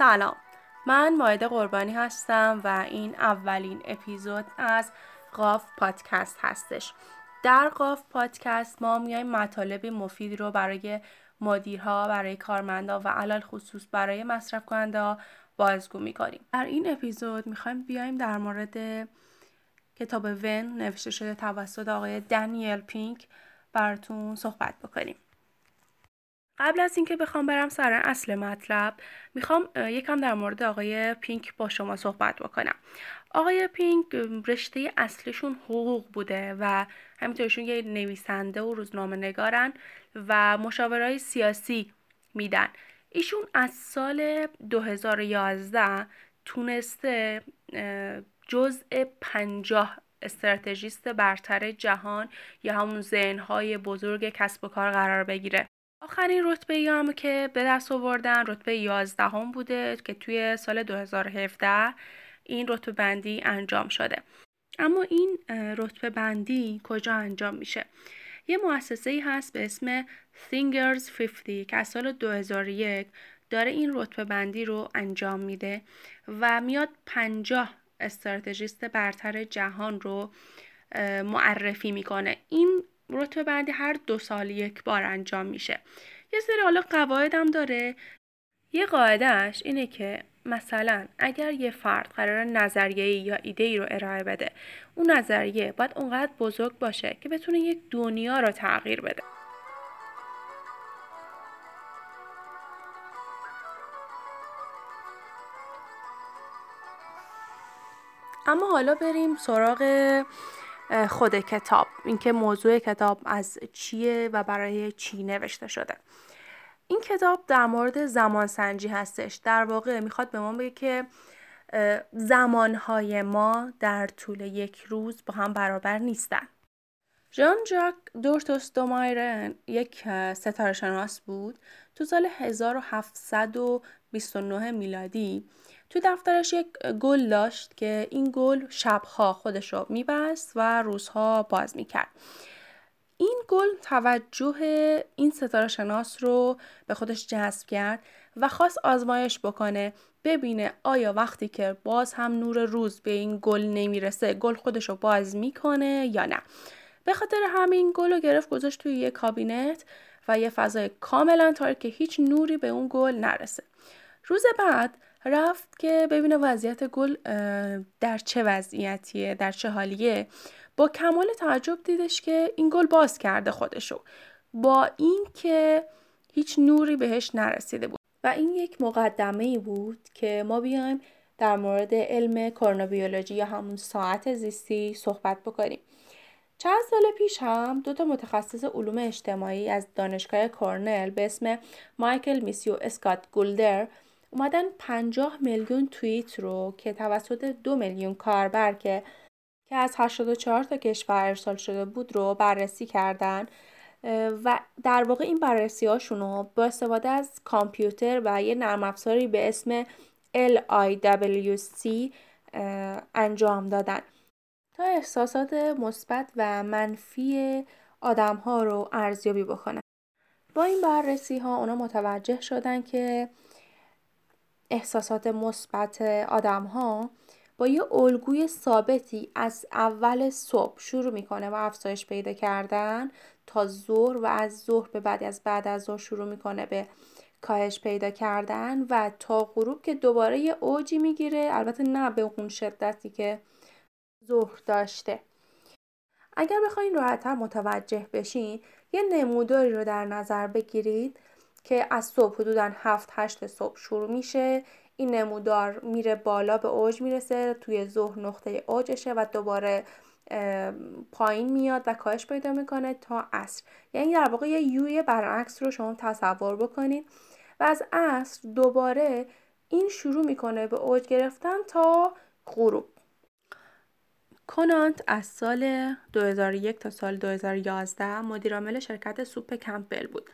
سلام. من مایده قربانی هستم و این اولین اپیزود از قاف پادکست هستش. در قاف پادکست ما میایم مطالب مفید رو برای مدیرها برای کارمندا و علال خصوص برای مصرف کننده بازگو می‌کنیم. در این اپیزود می‌خوایم بیایم در مورد کتاب ون نوشته شده توسط آقای دنیل پینک براتون صحبت بکنیم. قبل از اینکه بخوام برم سر اصل مطلب می‌خوام یکم در مورد آقای پینک با شما صحبت بکنم. آقای پینک رشته اصلشون حقوق بوده و همینطورشون یه نویسنده و روزنامه نگارن و مشاورهای سیاسی میدن. ایشون از سال 2011 تونسته جزء پنجاه استراتژیست برتر جهان یا همون ذهنهای بزرگ کسب و کار قرار بگیره. آخرین رتبه هم که به دست آوردن رتبه 11 هم بوده که توی سال 2017 این رتبه بندی انجام شده. اما این رتبه بندی کجا انجام میشه؟ یه مؤسسه ای هست به اسم Thinkers 50 که از سال 2001 داره این رتبه بندی رو انجام میده و میاد 50 استراتژیست برتر جهان رو معرفی می‌کنه. این رتبه بندی هر دو سال یک بار انجام میشه. یه سری حالا قواعد هم داره. یه قاعدهش اینه که مثلا اگر یه فرد قرار نظریه یا ایده ای رو ارائه بده اون نظریه باید اونقدر بزرگ باشه که بتونه یک دنیا رو تغییر بده. اما حالا بریم سراغ خود کتاب. اینکه موضوع کتاب از چیه و برای چی نوشته شده. این کتاب در مورد زمانسنجی هستش. در واقع می‌خواد به ما بگه که زمانهای ما در طول یک روز با هم برابر نیستن. ژان ژاک دورتوس دومایرن یک ستاره شناس بود. تو سال 1729 میلادی تو دفترش یک گل داشت که این گل شبها خودش رو میبست و روزها باز می‌کرد. این گل توجه این ستاره شناس رو به خودش جذب کرد و خواست آزمایش بکنه ببینه آیا وقتی که باز هم نور روز به این گل نمی‌رسه گل خودش رو باز می‌کنه یا نه. به خاطر همین گل رو گرفت گذاشت توی یه کابینت و یه فضای کاملا تاریک که هیچ نوری به اون گل نرسه. روز بعد رفت که ببینه وضعیت گل در چه وضعیتیه در چه حالیه. با کمال تعجب دیدش که این گل باز کرده خودشو. با اینکه هیچ نوری بهش نرسیده بود. و این یک مقدمه ای بود که ما بیایم در مورد علم کرونوبیولوژی یا همون ساعت زیستی صحبت بکنیم. چند سال پیش هم دو تا متخصص علوم اجتماعی از دانشگاه کرنل به اسم مایکل میسیو اسکات گولدر اومدن 50 میلیون توییت رو که توسط دو میلیون کاربر که که از 84 تا کشور ارسال شده بود رو بررسی کردن و در واقع این بررسی هاشون رو با استفاده از کامپیوتر و یه نرم افزاری به اسم LIWC انجام دادن. تا احساسات مثبت و منفی آدم ها رو ارزیابی بکنن. با این بررسی ها اونا متوجه شدن که احساسات مثبت آدم ها با یه الگوی ثابتی از اول صبح شروع می‌کنه و افزایش پیدا کردن تا ظهر و از ظهر به بعد از بعد از ظهر شروع می‌کنه به کاهش پیدا کردن و تا غروب که دوباره یه اوجی می‌گیره البته نه به اون شدتی که ظهر داشته. اگر بخواین راحتتر متوجه بشین یه نموداری رو در نظر بگیرید که از صبح حدودا 7 8 صبح شروع میشه. این نمودار میره بالا به اوج می‌رسه توی ظهر نقطه اوجشه و دوباره پایین میاد و کاهش پیدا می‌کنه تا عصر. یعنی در واقع یه یوی برعکس رو شما تصور بکنید و از عصر دوباره این شروع می‌کنه به اوج گرفتن تا غروب. کنانت از سال 2001 تا سال 2011 مدیرعامل شرکت سوپ کمپل بود.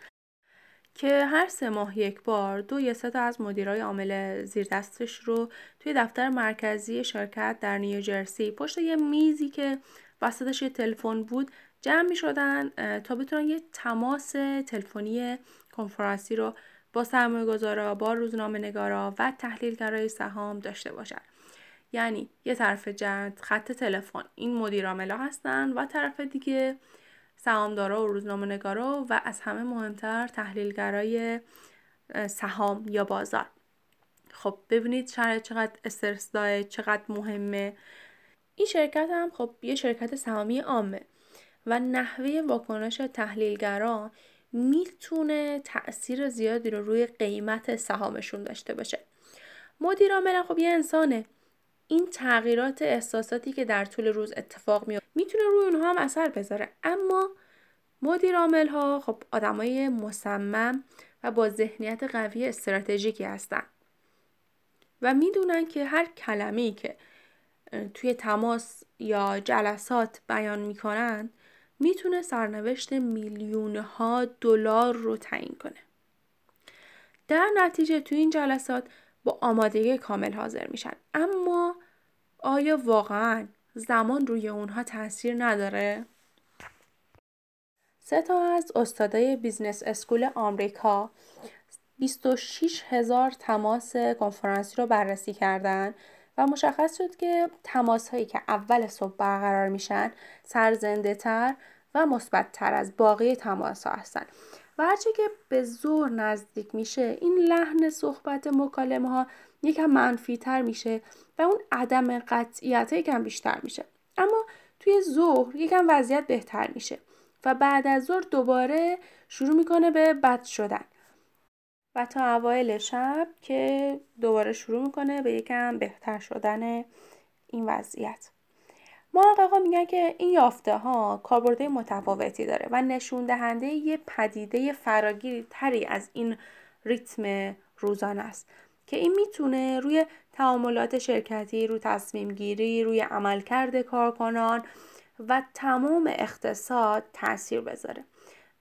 که هر سه ماه یک بار دو یا سه تا از مدیرای عامل زیر دستش رو توی دفتر مرکزی شرکت در نیوجرسی پشت یه میزی که وسطش یه تلفن بود جمع می شدن تا بتونن یه تماس تلفنی کنفرانسی رو با سرمایه گذارا، با روزنامه نگارا و تحلیلگرای سهام داشته باشد. یعنی یه طرف جد خط تلفن این مدیر ها هستن و طرف دیگه سهامدارا و روزنامه نگارا و از همه مهمتر تحلیلگرای سهام یا بازار. خب ببینید شرایط چقدر استرس داره چقدر مهمه. این شرکت هم خب یه شرکت سهامی عامه و نحوه واکنش تحلیلگرا می‌تونه تاثیر زیادی رو روی قیمت سهامشون داشته باشه. مدیر عامل خب یه انسانه. این تغییرات احساساتی که در طول روز اتفاق میفته می‌تونه روی اونها هم اثر بذاره اما مدیر عامل ها خب آدمای مصمم و با ذهنیت قوی استراتژیکی هستن و می‌دونن که هر کلمه‌ای که توی تماس یا جلسات بیان می‌کنن می‌تونه سرنوشت میلیون ها دلار رو تعیین کنه. در نتیجه توی این جلسات با آمادگی کامل حاضر میشن اما آیا واقعا زمان روی اونها تاثیر نداره؟ سه تا از استادای business school آمریکا 26 هزار تماس کنفرانسی رو بررسی کردن و مشخص شد که تماس هایی که اول صبح برقرار میشن سرزنده تر و مثبت تر از باقی تماس ها هستن و هرچه که به زور نزدیک میشه این لحن صحبت مکالمه ها یکم منفی تر میشه و اون عدم قطعیت یکم بیشتر میشه. اما توی ظهر یکم وضعیت بهتر میشه و بعد از ظهر دوباره شروع می‌کنه به بد شدن. و تا اوایل شب که دوباره شروع می‌کنه به یکم بهتر شدن این وضعیت. محققا میگن که این یافته ها کاربرده متفاوتی داره و نشون دهنده یه پدیده فراگیری تری از این ریتم روزانه است که این می‌تونه روی تعاملات شرکتی، روی تصمیم گیری، روی عملکرد کارکنان و تمام اقتصاد تاثیر بذاره.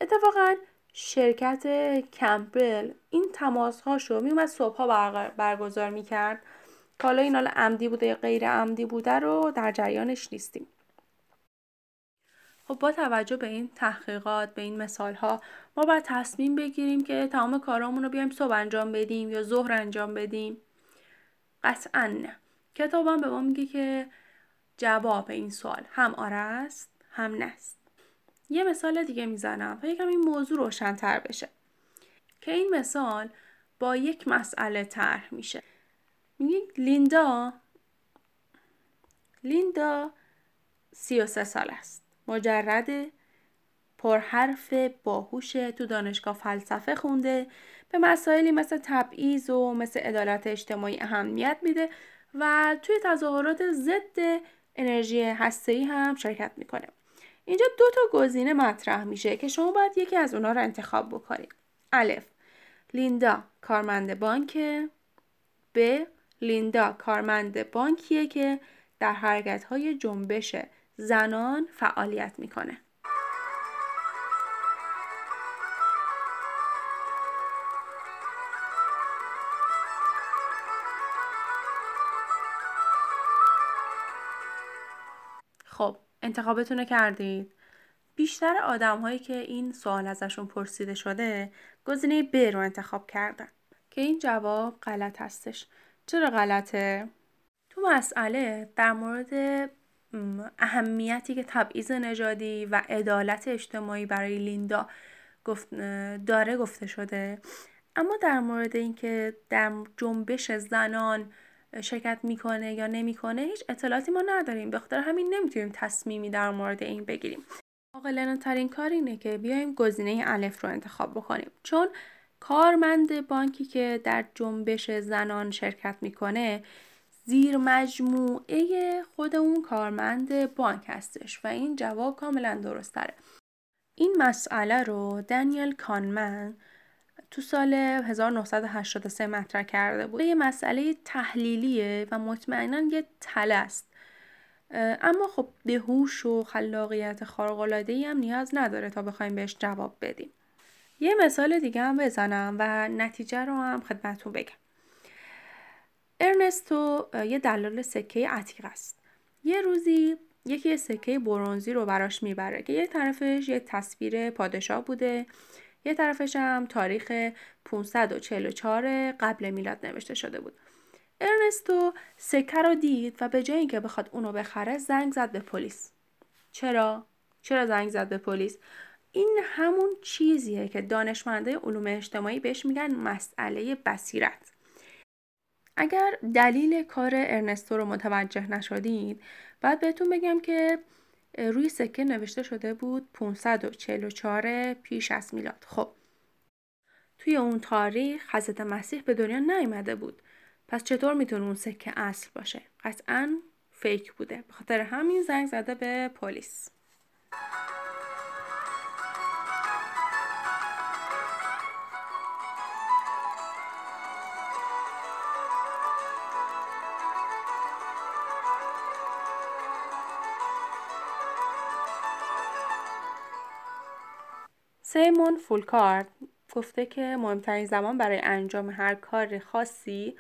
اتفاقا شرکت کمپل این تماس هاشو میومد صبح برگزار می‌کرد که حالا این حالا عمدی بوده یا غیر عمدی بوده رو در جریانش نیستیم. خب با توجه به این تحقیقات به این مثال ها ما باید تصمیم بگیریم که تمام کارامون رو بیایم صبح انجام بدیم یا ظهر انجام بدیم. قطعا نه. کتابم به ما میگه که جواب این سوال هم آره است هم نه است. یه مثال دیگه می‌زنم تا یکم این موضوع روشنتر بشه. که این مثال با یک مسئله طرح میشه. میگه لیندا. لیندا سی و سه سال است. مجرد پرحرف باهوش تو دانشگاه فلسفه خونده. به مسائلی مثل تبعیض و مثل عدالت اجتماعی اهمیت میده و توی تظاهرات ضد انرژی هسته‌ای هم شرکت می‌کنه. اینجا دو تا گزینه مطرح میشه که شما باید یکی از اونها رو انتخاب بکنید. الف. لیندا کارمند بانک. ب. لیندا کارمند بانکیه که در حرکت های جنبش زنان فعالیت می‌کنه. خب انتخابتون کردید. بیشتر آدم هایی که این سوال ازشون پرسیده شده گزینه ب رو انتخاب کردن. که این جواب غلط هستش. چرا غلطه؟ تو مسئله در مورد اهمیتی که تبعیض نژادی و عدالت اجتماعی برای لیندا گفت داره گفته شده. اما در مورد اینکه در جنبش زنان شرکت می‌کنه یا نمی‌کنه هیچ اطلاعاتی ما نداریم. به خاطر همین نمی‌تونیم تصمیمی در مورد این بگیریم. عاقلانه ترین کار اینه که بیایم گزینه الف رو انتخاب بکنیم. چون کارمند بانکی که در جنبش زنان شرکت می‌کنه زیر مجموعه خود اون کارمند بانک هستش و این جواب کاملا درست داره. این مسئله رو دانیل کانمن تو سال 1983 مطرح کرده بود. یه مسئله تحلیلیه و مطمئنا یه تله است. اما خب به هوش و خلاقیت خارق‌العاده‌ای هم نیاز نداره تا بخوایم بهش جواب بدیم. یه مثال دیگه هم بزنم و نتیجه رو هم خدمتتون بگم. ارنستو یه دلال سکه عتیق است. یه روزی یکی سکه برونزی رو براش می‌بره که یه طرفش یه تصویر پادشاه بوده یه طرفش هم تاریخ 544 قبل میلاد نوشته شده بود. ارنستو سکه رو دید و به جای اینکه بخواد اونو بخره زنگ زد به پلیس. چرا؟ چرا زنگ زد به پلیس؟ این همون چیزیه که دانشمنده علوم اجتماعی بهش میگن مسئله بصیرت. اگر دلیل کار ارنستو رو متوجه نشدید بعد بهتون بگم که روی سکه نوشته شده بود 544 پیش از میلاد. خب توی اون تاریخ حضرت مسیح به دنیا نیامده بود. پس چطور می‌تونه اون سکه اصل باشه؟ قطعا فیک بوده. به خاطر همین زنگ زده به پلیس. سیمون فولکارد گفته که مهمترین زمان برای انجام هر کار خاصی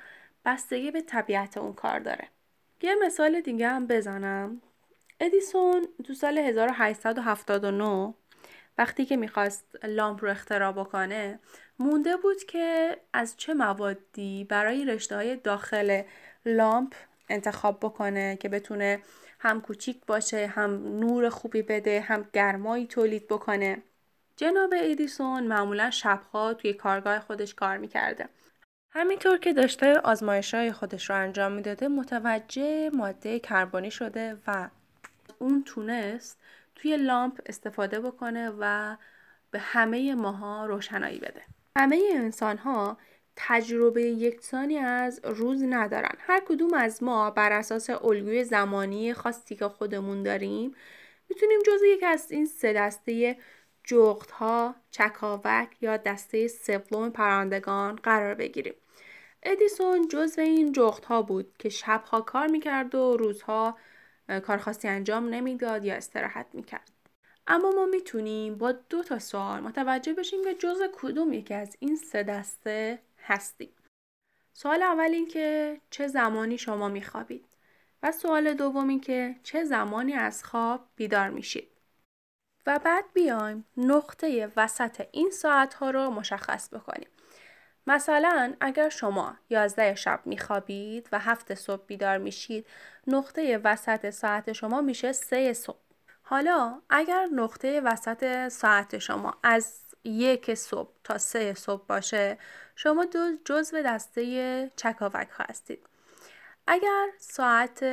بستگی به طبیعت اون کار داره. یه مثال دیگه هم بزنم. ادیسون تو سال 1879 وقتی که می‌خواست لامپ رو اختراع بکنه مونده بود که از چه موادی برای رشته های داخل لامپ انتخاب بکنه که بتونه هم کوچیک باشه هم نور خوبی بده هم گرمایی تولید بکنه جناب ایدیسون معمولا شبها توی کارگاه خودش کار می‌کرده. همینطور که داشته آزمایش های خودش رو انجام می‌داده متوجه ماده کربنی شده و اون تونست توی لامپ استفاده بکنه و به همه ماها روشنایی بده. همه انسان ها تجربه یکسانی از روز ندارن. هر کدوم از ما بر اساس الگوی زمانی خاصی که خودمون داریم می‌تونیم جزو یک از این سه دسته جغت ها، چکاوک یا دسته سوم پرندگان قرار بگیریم. ادیسون جزو این جغت ها بود که شبها کار می‌کرد و روزها کار خاصی انجام نمی‌داد یا استراحت می‌کرد. اما ما می‌تونیم با دو تا سوال متوجه بشیم که جزء کدوم یکی از این سه دسته هستیم. سوال اول این که چه زمانی شما میخوابید و سوال دوم این که چه زمانی از خواب بیدار میشید. و بعد بیایم نقطه وسط این ساعت ها رو مشخص بکنیم. مثلا اگر شما 11 شب میخوابید و هفت صبح بیدار میشید نقطه وسط ساعت شما میشه سه صبح. حالا اگر نقطه وسط ساعت شما از یک صبح تا سه صبح باشه شما دو جزو دسته چکاوک هستید. اگر ساعت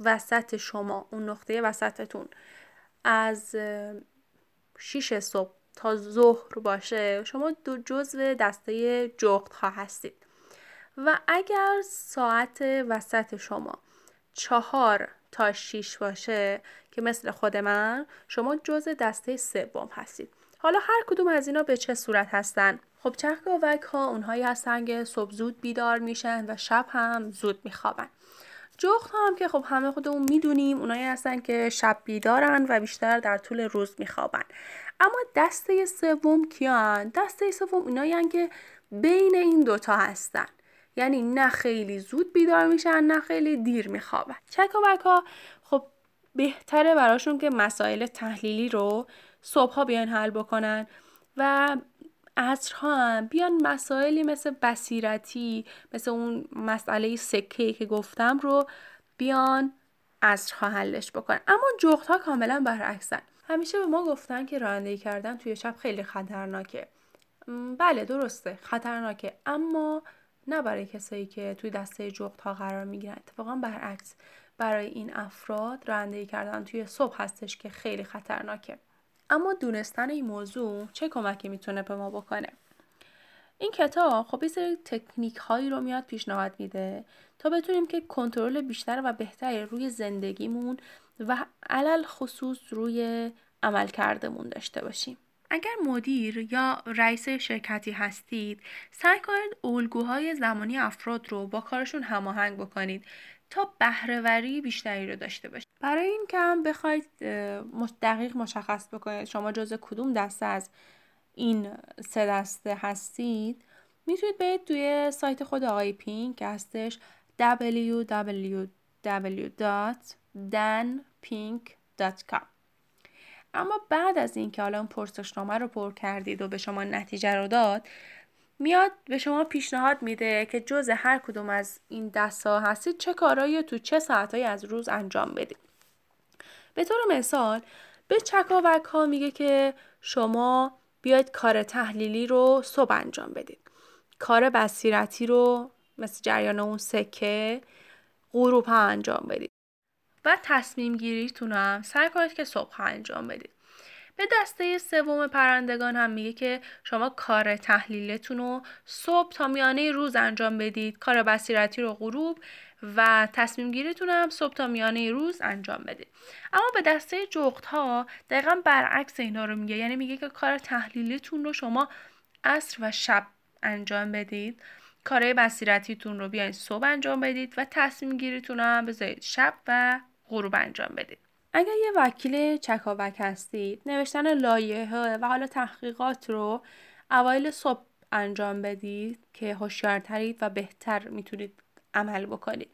وسط شما اون نقطه وسطتون از 6 صبح تا ظهر باشه. شما دو جزو دسته جغت ها هستید. و اگر ساعت وسط شما چهار تا 6 باشه که مثل خود من شما جزء دسته سوم هستید. حالا هر کدوم از اینا به چه صورت هستن؟ خب چرخ ها اونهایی هستن که صبح زود بیدار میشن و شب هم زود میخوابن. جغت هم که خب همه خودمون می‌دونیم اونایی هستن که شب بیدارن و بیشتر در طول روز میخوابن. اما دسته سوم کیان؟ دسته سوم اینایی که بین این دوتا هستن. یعنی نه خیلی زود بیدار میشن نه خیلی دیر میخوابن. چکاوک ها خب بهتره براشون که مسائل تحلیلی رو صبح بیان حل بکنن و عصرها هم. بیان مسائلی مثل بصیرتی مثل اون مسئله سکه که گفتم رو بیان عصرها حلش بکنن. اما جغت ها کاملا برعکسن. همیشه به ما گفتن که رانندگی کردن توی شب خیلی خطرناکه. بله درسته خطرناکه. اما نه برای کسایی که توی دسته جغت ها قرار می‌گیرن. اتفاقا برعکس. برای این افراد رانندگی کردن توی صبح هستش که خیلی خطرناکه. اما دونستن این موضوع چه کمکی می‌تونه به ما بکنه؟ این کتاب خب یه سری تکنیک هایی رو میاد پیشنهاد میده تا بتونیم که کنترل بیشتر و بهتری روی زندگیمون و علل خصوص روی عمل کردمون داشته باشیم. اگر مدیر یا رئیس شرکتی هستید سعی کنید الگوهای زمانی افراد رو با کارشون هماهنگ بکنید. تا بهرهوری بیشتری رو داشته باشید برای این که هم بخواید دقیق مشخص بکنید شما جز کدوم دسته از این سه دسته هستید می‌تونید برید توی سایت خود آقای پینک که هستش www.danpink.com اما بعد از اینکه حالا اون پرسشنامه رو پر کردید و به شما نتیجه رو داد میاد به شما پیشنهاد میده که جز هر کدوم از این دستا هستید چه کارهایی تو چه ساعتهایی از روز انجام بدید. به طور مثال به چکاوک ها میگه که شما بیاید کار تحلیلی رو صبح انجام بدید. کار بصیرتی رو مثل جریان اون سکه غروب ها انجام بدید. و تصمیم گیریتون هم سعی کنید که صبح انجام بدید. به دسته سوم پرندگان هم میگه که شما کار تحلیلتون رو صبح تا میانه روز انجام بدید. کار بصیرتی رو غروب و تصمیم گیریتون هم صبح تا میانه روز انجام بدید. اما به دسته جغت ها دقیقا برعکس اینا رو میگه. یعنی میگه که کار تحلیلیتون رو شما عصر و شب انجام بدید. کارهای بصیرتیتون رو بیاین صبح انجام بدید و تصمیم گیریتون هم بذارید شب و غروب انجام بدید. اگر یه وکیل چکاوک هستید نوشتن لایحه و حالا تحقیقات رو اوایل صبح انجام بدید که هوشیارترید و بهتر می‌تونید عمل بکنید.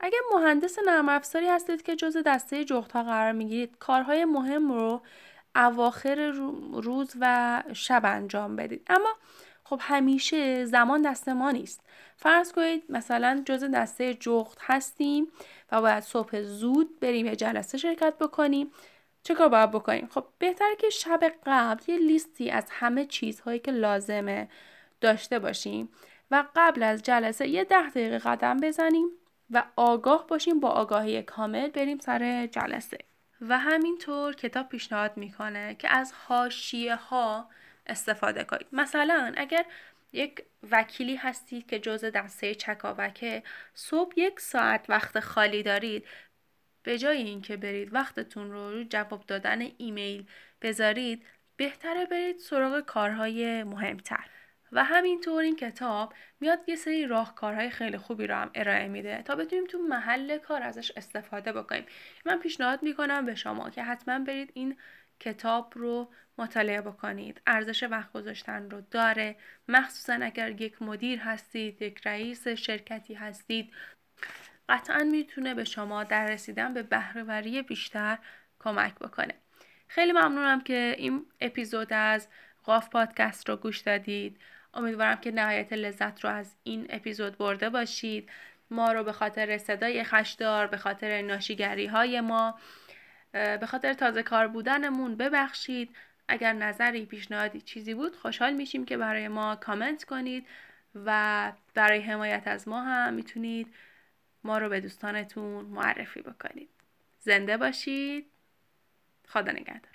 اگر مهندس نرم افزاری هستید که جز دسته جغت قرار می‌گیرید کارهای مهم رو اواخر روز و شب انجام بدید. اما خب همیشه زمان دست ما نیست. فرض کنید مثلا جز دسته جغت هستیم و باید صبح زود بریم یه جلسه شرکت بکنیم. چه کار باید بکنیم؟ خب بهتره که شب قبل یه لیستی از همه چیزهایی که لازمه داشته باشیم و قبل از جلسه یه ده دقیقه قدم بزنیم و آگاه باشیم با آگاهی کامل بریم سر جلسه. و همینطور کتاب پیشنهاد می‌کنه که از هاشیه ها استفاده کنید. مثلا اگر یک وکیلی هستید که جز دسته چکاوکه. صبح یک ساعت وقت خالی دارید. به جای اینکه برید وقتتون رو روی جواب دادن ایمیل بذارید بهتره برید سراغ کارهای مهمتر. و همینطور این کتاب میاد یه سری راهکارهای خیلی خوبی رو هم ارائه میده تا بتونیم تو محل کار ازش استفاده بکنیم. من پیشنهاد می‌کنم به شما که حتما برید این کتاب رو مطالعه بکنید. ارزش وقت گذاشتن رو داره. مخصوصا اگر یک مدیر هستید یک رئیس شرکتی هستید قطعا می‌تونه به شما در رسیدن به بهرهوری بیشتر کمک بکنه. خیلی ممنونم که این اپیزود از قاف پادکست رو گوش دادید. امیدوارم که نهایت لذت رو از این اپیزود برده باشید. ما رو به خاطر صدای خشدار به خاطر ناشیگری های ما به خاطر تازه کار بودنمون ببخشید. اگر نظری پیشنهادی چیزی بود خوشحال میشیم که برای ما کامنت کنید و برای حمایت از ما هم می‌تونید ما رو به دوستانتون معرفی بکنید. زنده باشید. خدا نگهدار.